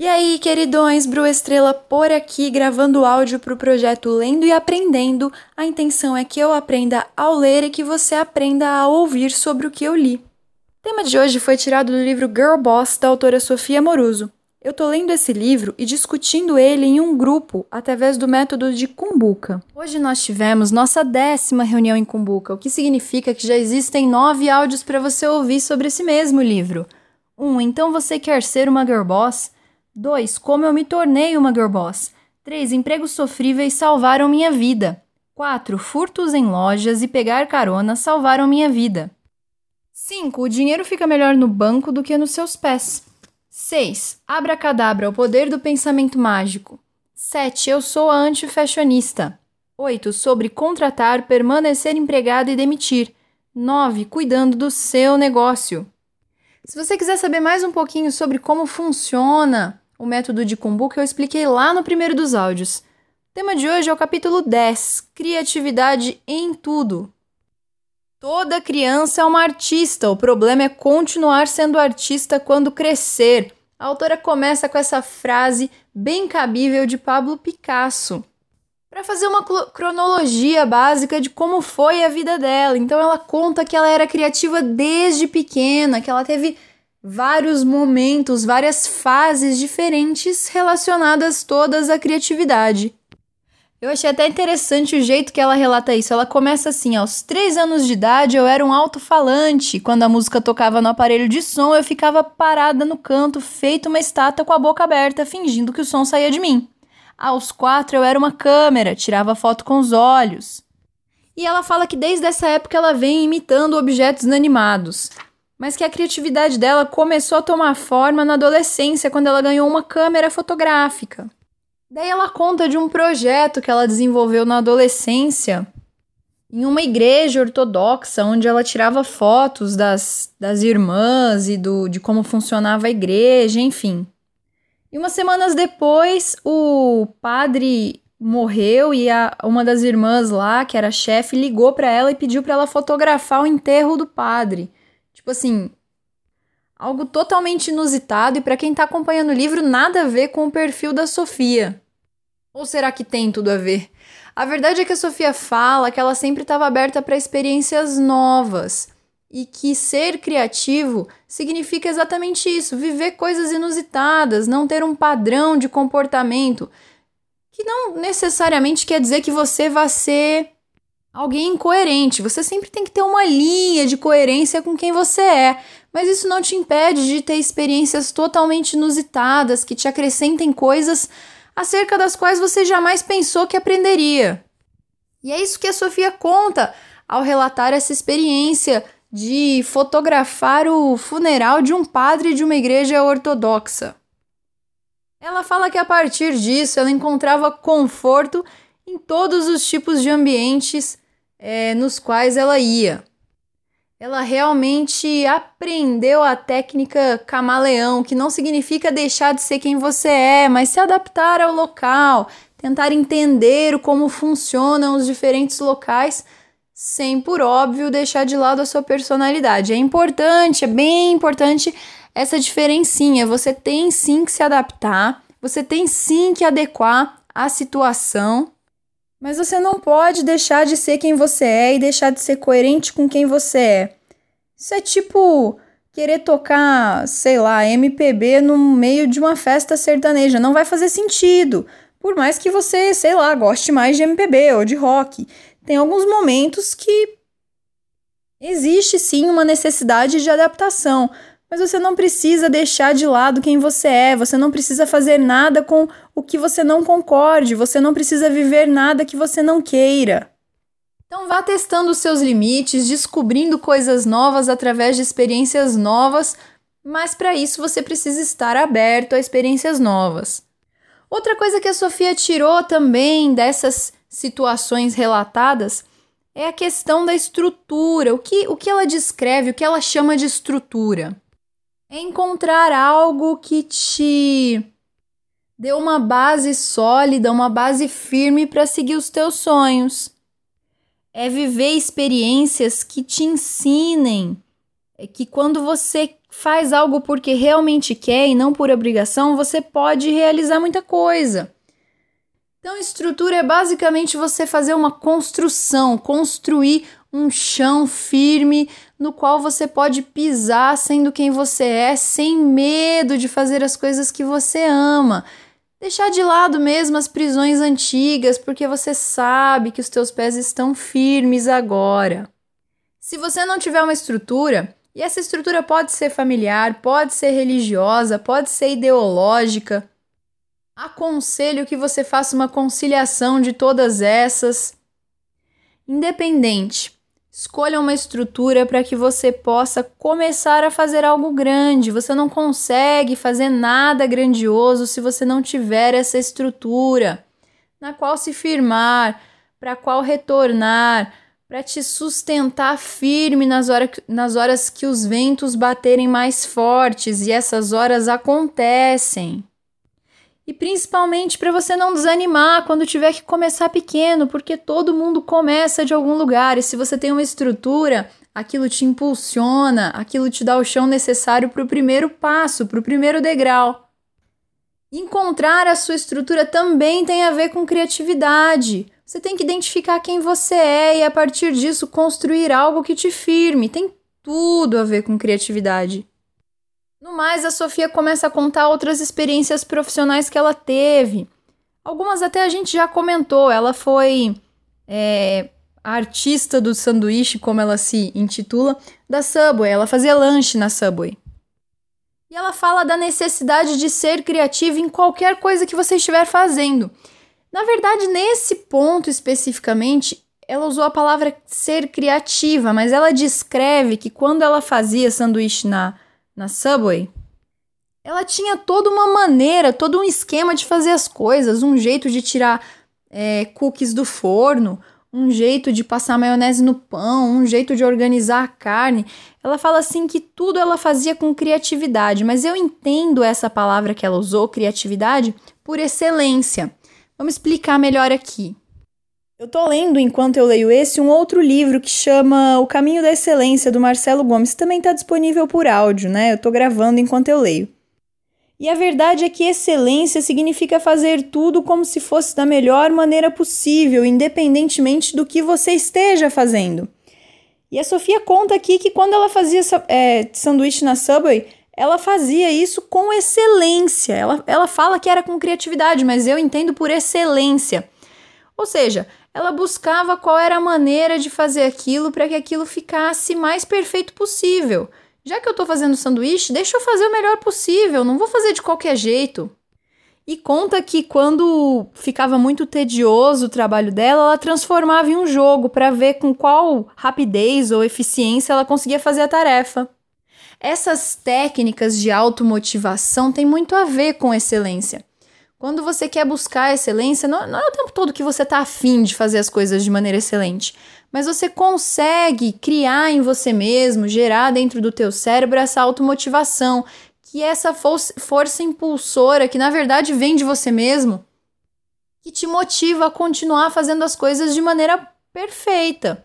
E aí, queridões, Bru Estrela por aqui gravando áudio para o projeto Lendo e Aprendendo. A intenção é que eu aprenda ao ler e que você aprenda a ouvir sobre o que eu li. O tema de hoje foi tirado do livro Girl Boss da autora Sofia Moruso. Eu tô lendo esse livro e discutindo ele em um grupo através do método de Kumbuka. Hoje nós tivemos nossa décima reunião em Kumbuka, o que significa que já existem nove áudios para você ouvir sobre esse mesmo livro. 1. Um, então você quer ser uma girl boss? 2. Como eu me tornei uma girl boss. 3. Empregos sofríveis salvaram minha vida. 4. Furtos em lojas e pegar carona salvaram minha vida. 5. O dinheiro fica melhor no banco do que nos seus pés. 6. Abracadabra, o poder do pensamento mágico. 7. Eu sou a antifashionista. 8. Sobre contratar, permanecer empregado e demitir. 9. Cuidando do seu negócio. Se você quiser saber mais um pouquinho sobre como funciona o método de Kumbuka eu expliquei lá no primeiro dos áudios. O tema de hoje é o capítulo 10: Criatividade em tudo. Toda criança é uma artista, o problema é continuar sendo artista quando crescer. A autora começa com essa frase bem cabível de Pablo Picasso. Para fazer uma cronologia básica de como foi a vida dela. Então ela conta que ela era criativa desde pequena, que ela teve vários momentos, várias fases diferentes relacionadas todas à criatividade. Eu achei até interessante o jeito que ela relata isso. Ela começa assim: aos três anos de idade eu era um alto-falante. Quando a música tocava no aparelho de som, eu ficava parada no canto, feito uma estátua com a boca aberta, fingindo que o som saía de mim. Aos quatro eu era uma câmera, tirava foto com os olhos. E ela fala que desde essa época ela vem imitando objetos inanimados mas que a criatividade dela começou a tomar forma na adolescência, quando ela ganhou uma câmera fotográfica. Daí ela conta de um projeto que ela desenvolveu na adolescência em uma igreja ortodoxa, onde ela tirava fotos das, das irmãs e do, de como funcionava a igreja, enfim. E umas semanas depois, o padre morreu e a, uma das irmãs lá, que era chefe, ligou para ela e pediu para ela fotografar o enterro do padre. Tipo assim, algo totalmente inusitado e para quem tá acompanhando o livro, nada a ver com o perfil da Sofia. Ou será que tem tudo a ver? A verdade é que a Sofia fala que ela sempre estava aberta para experiências novas e que ser criativo significa exatamente isso: viver coisas inusitadas, não ter um padrão de comportamento, que não necessariamente quer dizer que você vai ser alguém incoerente. Você sempre tem que ter uma linha de coerência com quem você é. Mas isso não te impede de ter experiências totalmente inusitadas que te acrescentem coisas acerca das quais você jamais pensou que aprenderia. E é isso que a Sofia conta ao relatar essa experiência de fotografar o funeral de um padre de uma igreja ortodoxa. Ela fala que a partir disso ela encontrava conforto em todos os tipos de ambientes é, nos quais ela ia. Ela realmente aprendeu a técnica camaleão, que não significa deixar de ser quem você é, mas se adaptar ao local, tentar entender como funcionam os diferentes locais, sem, por óbvio, deixar de lado a sua personalidade. É importante, é bem importante essa diferencinha. Você tem sim que se adaptar, você tem sim que adequar à situação mas você não pode deixar de ser quem você é e deixar de ser coerente com quem você é. Isso é tipo querer tocar, sei lá, MPB no meio de uma festa sertaneja. Não vai fazer sentido. Por mais que você, sei lá, goste mais de MPB ou de rock. Tem alguns momentos que existe sim uma necessidade de adaptação. Mas você não precisa deixar de lado quem você é, você não precisa fazer nada com o que você não concorde, você não precisa viver nada que você não queira. Então vá testando os seus limites, descobrindo coisas novas através de experiências novas, mas para isso você precisa estar aberto a experiências novas. Outra coisa que a Sofia tirou também dessas situações relatadas é a questão da estrutura. O que, o que ela descreve, o que ela chama de estrutura? É encontrar algo que te dê uma base sólida, uma base firme para seguir os teus sonhos. É viver experiências que te ensinem é que quando você faz algo porque realmente quer e não por obrigação, você pode realizar muita coisa. Então, estrutura é basicamente você fazer uma construção, construir um chão firme no qual você pode pisar sendo quem você é, sem medo de fazer as coisas que você ama. Deixar de lado mesmo as prisões antigas, porque você sabe que os teus pés estão firmes agora. Se você não tiver uma estrutura, e essa estrutura pode ser familiar, pode ser religiosa, pode ser ideológica, aconselho que você faça uma conciliação de todas essas. Independente, Escolha uma estrutura para que você possa começar a fazer algo grande. Você não consegue fazer nada grandioso se você não tiver essa estrutura na qual se firmar, para qual retornar, para te sustentar firme nas, hora, nas horas que os ventos baterem mais fortes e essas horas acontecem. E principalmente para você não desanimar quando tiver que começar pequeno, porque todo mundo começa de algum lugar e se você tem uma estrutura, aquilo te impulsiona, aquilo te dá o chão necessário para o primeiro passo, para o primeiro degrau. Encontrar a sua estrutura também tem a ver com criatividade. Você tem que identificar quem você é e a partir disso construir algo que te firme. Tem tudo a ver com criatividade. No mais, a Sofia começa a contar outras experiências profissionais que ela teve. Algumas até a gente já comentou. Ela foi é, a artista do sanduíche, como ela se intitula, da Subway. Ela fazia lanche na Subway. E ela fala da necessidade de ser criativa em qualquer coisa que você estiver fazendo. Na verdade, nesse ponto especificamente, ela usou a palavra ser criativa, mas ela descreve que quando ela fazia sanduíche na na Subway, ela tinha toda uma maneira, todo um esquema de fazer as coisas, um jeito de tirar é, cookies do forno, um jeito de passar maionese no pão, um jeito de organizar a carne. Ela fala assim que tudo ela fazia com criatividade, mas eu entendo essa palavra que ela usou, criatividade, por excelência. Vamos explicar melhor aqui. Eu tô lendo, enquanto eu leio esse, um outro livro que chama O Caminho da Excelência, do Marcelo Gomes. Também está disponível por áudio, né? Eu tô gravando enquanto eu leio. E a verdade é que excelência significa fazer tudo como se fosse da melhor maneira possível, independentemente do que você esteja fazendo. E a Sofia conta aqui que quando ela fazia é, sanduíche na Subway, ela fazia isso com excelência. Ela, ela fala que era com criatividade, mas eu entendo por excelência. Ou seja, ela buscava qual era a maneira de fazer aquilo para que aquilo ficasse mais perfeito possível. Já que eu estou fazendo sanduíche, deixa eu fazer o melhor possível, não vou fazer de qualquer jeito. E conta que quando ficava muito tedioso o trabalho dela, ela transformava em um jogo para ver com qual rapidez ou eficiência ela conseguia fazer a tarefa. Essas técnicas de automotivação têm muito a ver com excelência. Quando você quer buscar excelência, não, não é o tempo todo que você está afim de fazer as coisas de maneira excelente, mas você consegue criar em você mesmo, gerar dentro do teu cérebro essa automotivação, que é essa força impulsora que na verdade vem de você mesmo, que te motiva a continuar fazendo as coisas de maneira perfeita.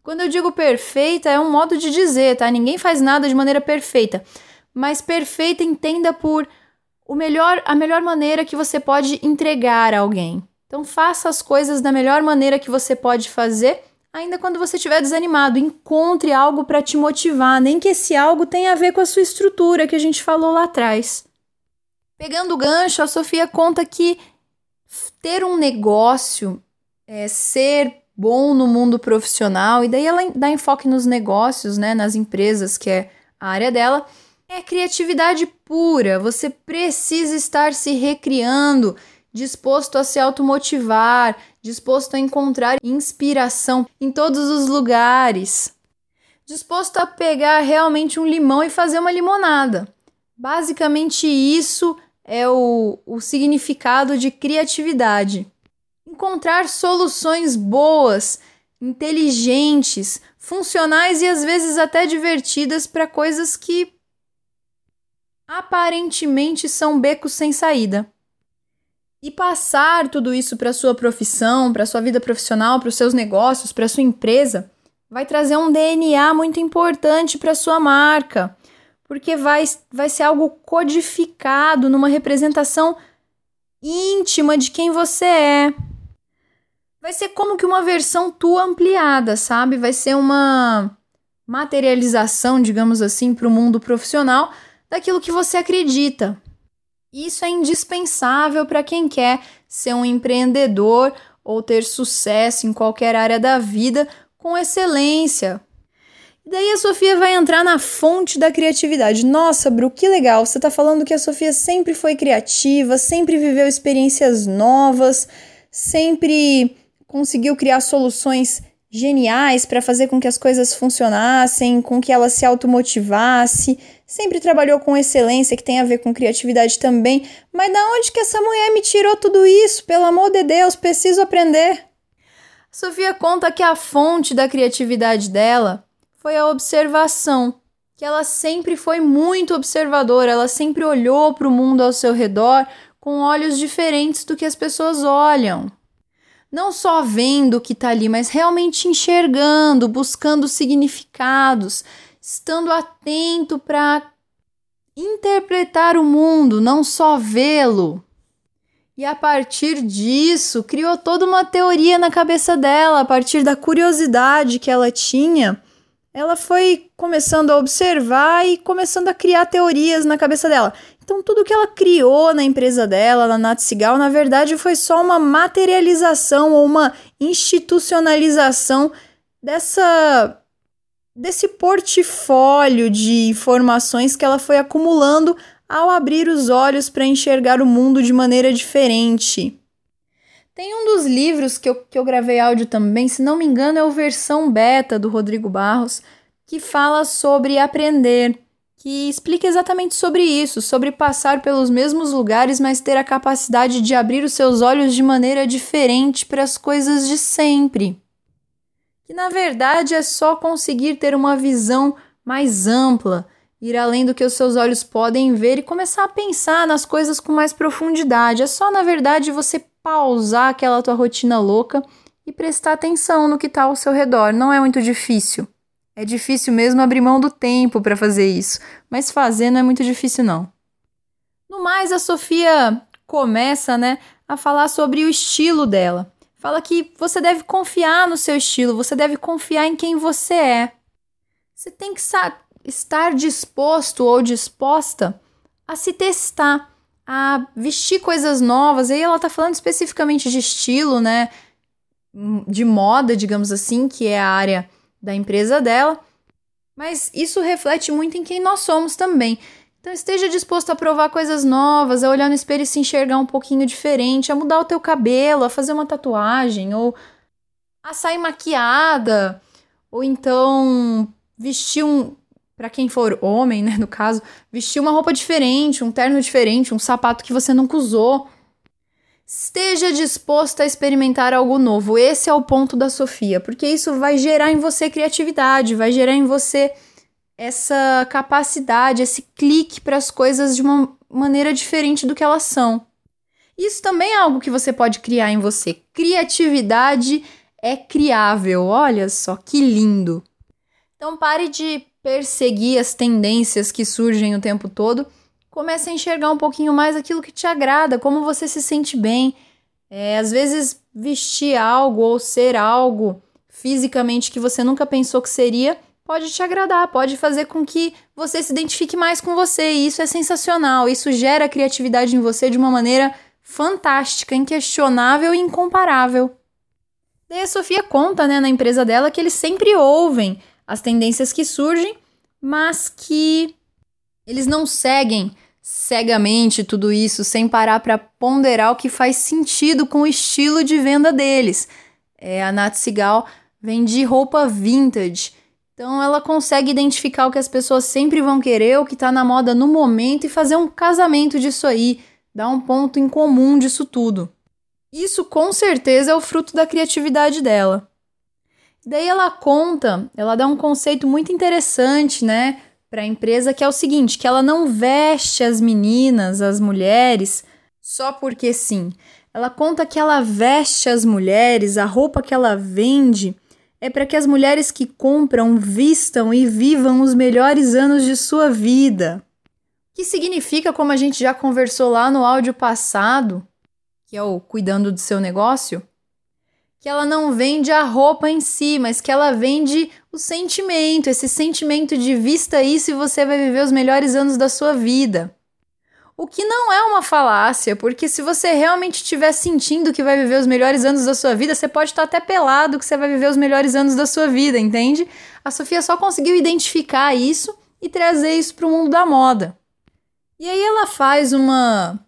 Quando eu digo perfeita, é um modo de dizer, tá? Ninguém faz nada de maneira perfeita. Mas perfeita entenda por o melhor, a melhor maneira que você pode entregar a alguém. Então faça as coisas da melhor maneira que você pode fazer, ainda quando você estiver desanimado. Encontre algo para te motivar, nem que esse algo tenha a ver com a sua estrutura que a gente falou lá atrás. Pegando o gancho, a Sofia conta que ter um negócio, é, ser bom no mundo profissional, e daí ela dá enfoque nos negócios, né, nas empresas, que é a área dela é criatividade pura. Você precisa estar se recriando, disposto a se automotivar, disposto a encontrar inspiração em todos os lugares, disposto a pegar realmente um limão e fazer uma limonada. Basicamente, isso é o, o significado de criatividade. Encontrar soluções boas, inteligentes, funcionais e às vezes até divertidas para coisas que aparentemente são becos sem saída. E passar tudo isso para sua profissão, para sua vida profissional, para os seus negócios, para sua empresa, vai trazer um DNA muito importante para sua marca. porque vai, vai ser algo codificado numa representação íntima de quem você é. Vai ser como que uma versão tua ampliada, sabe? Vai ser uma materialização, digamos assim, para o mundo profissional daquilo que você acredita. Isso é indispensável para quem quer ser um empreendedor ou ter sucesso em qualquer área da vida com excelência, Daí a Sofia vai entrar na fonte da criatividade. Nossa, Bru, que legal! Você está falando que a Sofia sempre foi criativa, sempre viveu experiências novas, sempre conseguiu criar soluções geniais para fazer com que as coisas funcionassem, com que ela se automotivasse, sempre trabalhou com excelência, que tem a ver com criatividade também. Mas da onde que essa mulher me tirou tudo isso? Pelo amor de Deus, preciso aprender. Sofia conta que a fonte da criatividade dela foi a observação, que ela sempre foi muito observadora, ela sempre olhou para o mundo ao seu redor com olhos diferentes do que as pessoas olham. Não só vendo o que está ali, mas realmente enxergando, buscando significados, estando atento para interpretar o mundo, não só vê-lo. E a partir disso, criou toda uma teoria na cabeça dela, a partir da curiosidade que ela tinha ela foi começando a observar e começando a criar teorias na cabeça dela. Então, tudo que ela criou na empresa dela, na Natsigal, na verdade foi só uma materialização ou uma institucionalização dessa desse portfólio de informações que ela foi acumulando ao abrir os olhos para enxergar o mundo de maneira diferente. Tem um dos livros que eu, que eu gravei áudio também, se não me engano, é o versão beta do Rodrigo Barros, que fala sobre aprender, que explica exatamente sobre isso, sobre passar pelos mesmos lugares, mas ter a capacidade de abrir os seus olhos de maneira diferente para as coisas de sempre. Que na verdade é só conseguir ter uma visão mais ampla, ir além do que os seus olhos podem ver e começar a pensar nas coisas com mais profundidade. É só, na verdade, você pausar aquela tua rotina louca e prestar atenção no que está ao seu redor. Não é muito difícil. É difícil mesmo abrir mão do tempo para fazer isso, mas fazer não é muito difícil não. No mais, a Sofia começa, né, a falar sobre o estilo dela. Fala que você deve confiar no seu estilo, você deve confiar em quem você é. Você tem que estar disposto ou disposta a se testar, a vestir coisas novas. E aí ela tá falando especificamente de estilo, né? De moda, digamos assim, que é a área da empresa dela. Mas isso reflete muito em quem nós somos também. Então esteja disposto a provar coisas novas, a olhar no espelho e se enxergar um pouquinho diferente, a mudar o teu cabelo, a fazer uma tatuagem, ou a sair maquiada, ou então vestir um, para quem for homem, né, no caso, vestir uma roupa diferente, um terno diferente, um sapato que você nunca usou. Esteja disposto a experimentar algo novo. Esse é o ponto da Sofia, porque isso vai gerar em você criatividade, vai gerar em você essa capacidade, esse clique para as coisas de uma maneira diferente do que elas são. Isso também é algo que você pode criar em você. Criatividade é criável. Olha só que lindo. Então pare de perseguir as tendências que surgem o tempo todo, comece a enxergar um pouquinho mais aquilo que te agrada, como você se sente bem. É, às vezes, vestir algo ou ser algo fisicamente que você nunca pensou que seria pode te agradar, pode fazer com que você se identifique mais com você. E isso é sensacional. Isso gera criatividade em você de uma maneira fantástica, inquestionável e incomparável. Daí a Sofia conta, né, na empresa dela que eles sempre ouvem as tendências que surgem, mas que eles não seguem cegamente tudo isso sem parar para ponderar o que faz sentido com o estilo de venda deles. É, a Nat Sigal vende roupa vintage, então ela consegue identificar o que as pessoas sempre vão querer, o que está na moda no momento e fazer um casamento disso aí, dar um ponto em comum disso tudo. Isso com certeza é o fruto da criatividade dela. Daí ela conta, ela dá um conceito muito interessante, né, para a empresa que é o seguinte, que ela não veste as meninas, as mulheres, só porque sim. Ela conta que ela veste as mulheres, a roupa que ela vende é para que as mulheres que compram vistam e vivam os melhores anos de sua vida. Que significa, como a gente já conversou lá no áudio passado, que é o cuidando do seu negócio, que ela não vende a roupa em si, mas que ela vende o sentimento, esse sentimento de vista isso e você vai viver os melhores anos da sua vida. O que não é uma falácia, porque se você realmente estiver sentindo que vai viver os melhores anos da sua vida, você pode estar até pelado que você vai viver os melhores anos da sua vida, entende? A Sofia só conseguiu identificar isso e trazer isso para o mundo da moda. E aí ela faz uma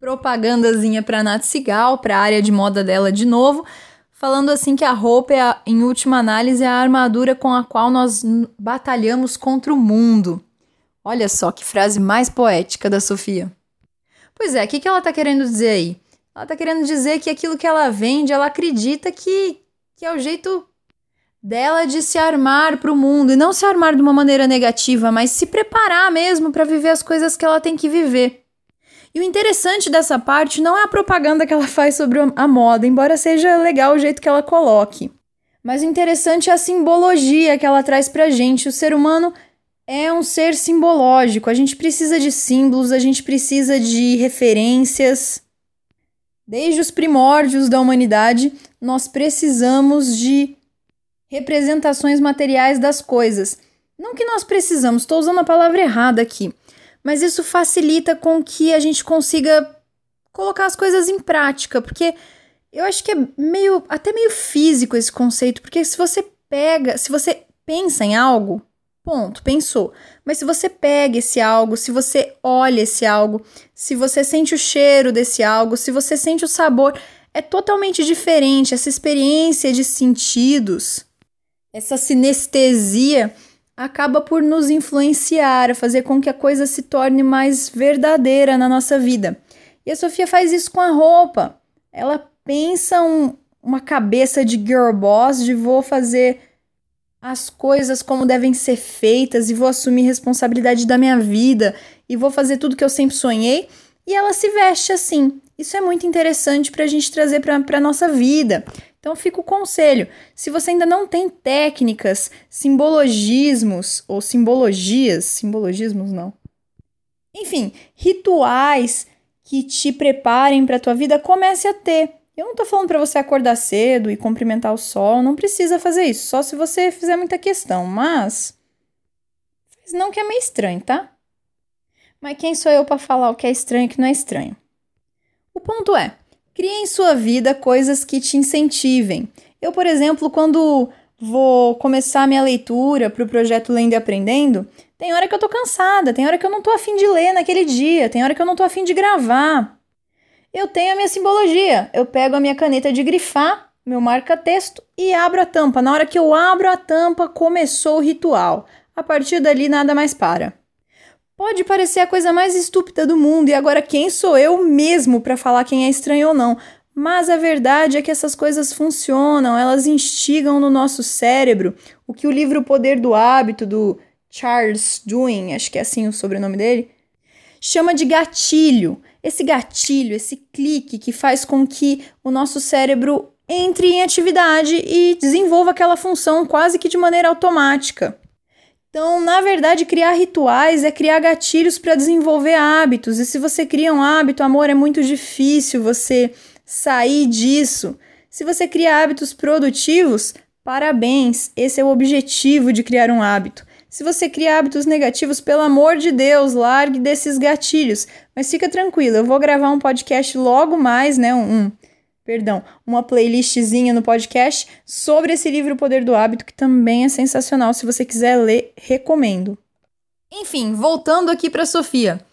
propagandazinha para Nath Sigal, para a área de moda dela de novo, falando assim que a roupa é, a, em última análise, é a armadura com a qual nós batalhamos contra o mundo. Olha só que frase mais poética da Sofia. Pois é, o que, que ela está querendo dizer aí? Ela está querendo dizer que aquilo que ela vende, ela acredita que, que é o jeito dela de se armar para o mundo. E não se armar de uma maneira negativa, mas se preparar mesmo para viver as coisas que ela tem que viver. E o interessante dessa parte não é a propaganda que ela faz sobre a moda, embora seja legal o jeito que ela coloque. Mas o interessante é a simbologia que ela traz pra gente. O ser humano é um ser simbológico. A gente precisa de símbolos, a gente precisa de referências. Desde os primórdios da humanidade, nós precisamos de representações materiais das coisas. Não que nós precisamos, estou usando a palavra errada aqui, mas isso facilita com que a gente consiga colocar as coisas em prática, porque eu acho que é meio até meio físico esse conceito, porque se você pega, se você pensa em algo, Ponto, pensou. Mas se você pega esse algo, se você olha esse algo, se você sente o cheiro desse algo, se você sente o sabor, é totalmente diferente. Essa experiência de sentidos, essa sinestesia, acaba por nos influenciar, fazer com que a coisa se torne mais verdadeira na nossa vida. E a Sofia faz isso com a roupa. Ela pensa um, uma cabeça de girl boss, de vou fazer as coisas como devem ser feitas e vou assumir responsabilidade da minha vida e vou fazer tudo que eu sempre sonhei. E ela se veste assim. Isso é muito interessante para a gente trazer para a nossa vida. Então fica o conselho: se você ainda não tem técnicas, simbologismos ou simbologias, simbologismos não. Enfim, rituais que te preparem para a tua vida, comece a ter. Eu não tô falando para você acordar cedo e cumprimentar o sol, não precisa fazer isso, só se você fizer muita questão, mas não que é meio estranho, tá? Mas quem sou eu para falar o que é estranho e o que não é estranho? O ponto é, crie em sua vida coisas que te incentivem. Eu, por exemplo, quando vou começar minha leitura para o projeto Lendo e Aprendendo, tem hora que eu tô cansada, tem hora que eu não tô afim de ler naquele dia, tem hora que eu não tô afim de gravar eu tenho a minha simbologia. Eu pego a minha caneta de grifar, meu marca-texto e abro a tampa. Na hora que eu abro a tampa, começou o ritual. A partir dali, nada mais para. Pode parecer a coisa mais estúpida do mundo, e agora quem sou eu mesmo para falar quem é estranho ou não? Mas a verdade é que essas coisas funcionam, elas instigam no nosso cérebro o que o livro Poder do Hábito, do Charles Duhigg, acho que é assim o sobrenome dele, chama de gatilho esse gatilho, esse clique que faz com que o nosso cérebro entre em atividade e desenvolva aquela função quase que de maneira automática. Então, na verdade, criar rituais é criar gatilhos para desenvolver hábitos. E se você cria um hábito, amor, é muito difícil você sair disso. Se você cria hábitos produtivos, parabéns, esse é o objetivo de criar um hábito. Se você cria hábitos negativos, pelo amor de Deus, largue desses gatilhos. Mas fica tranquilo, eu vou gravar um podcast logo mais, né? Um, perdão, uma playlistzinha no podcast sobre esse livro O Poder do Hábito, que também é sensacional. Se você quiser ler, recomendo. Enfim, voltando aqui para Sofia.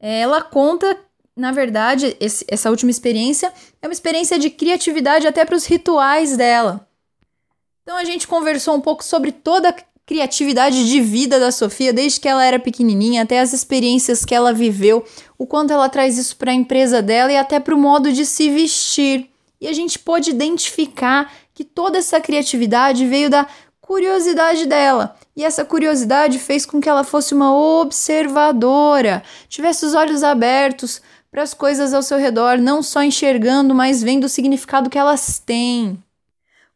Ela conta, na verdade, esse, essa última experiência é uma experiência de criatividade até para os rituais dela. Então a gente conversou um pouco sobre toda criatividade de vida da Sofia desde que ela era pequenininha, até as experiências que ela viveu, o quanto ela traz isso para a empresa dela e até para o modo de se vestir. E a gente pôde identificar que toda essa criatividade veio da curiosidade dela. E essa curiosidade fez com que ela fosse uma observadora, tivesse os olhos abertos para as coisas ao seu redor, não só enxergando, mas vendo o significado que elas têm.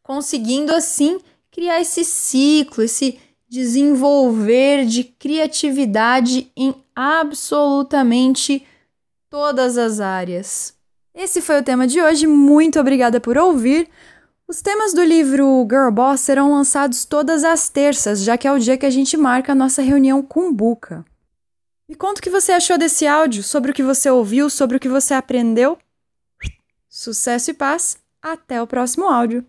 conseguindo assim criar esse ciclo, esse desenvolver de criatividade em absolutamente todas as áreas. Esse foi o tema de hoje. Muito obrigada por ouvir. Os temas do livro Girl Boss serão lançados todas as terças, já que é o dia que a gente marca a nossa reunião com Buca. Me conta o que você achou desse áudio, sobre o que você ouviu, sobre o que você aprendeu. Sucesso e paz. Até o próximo áudio.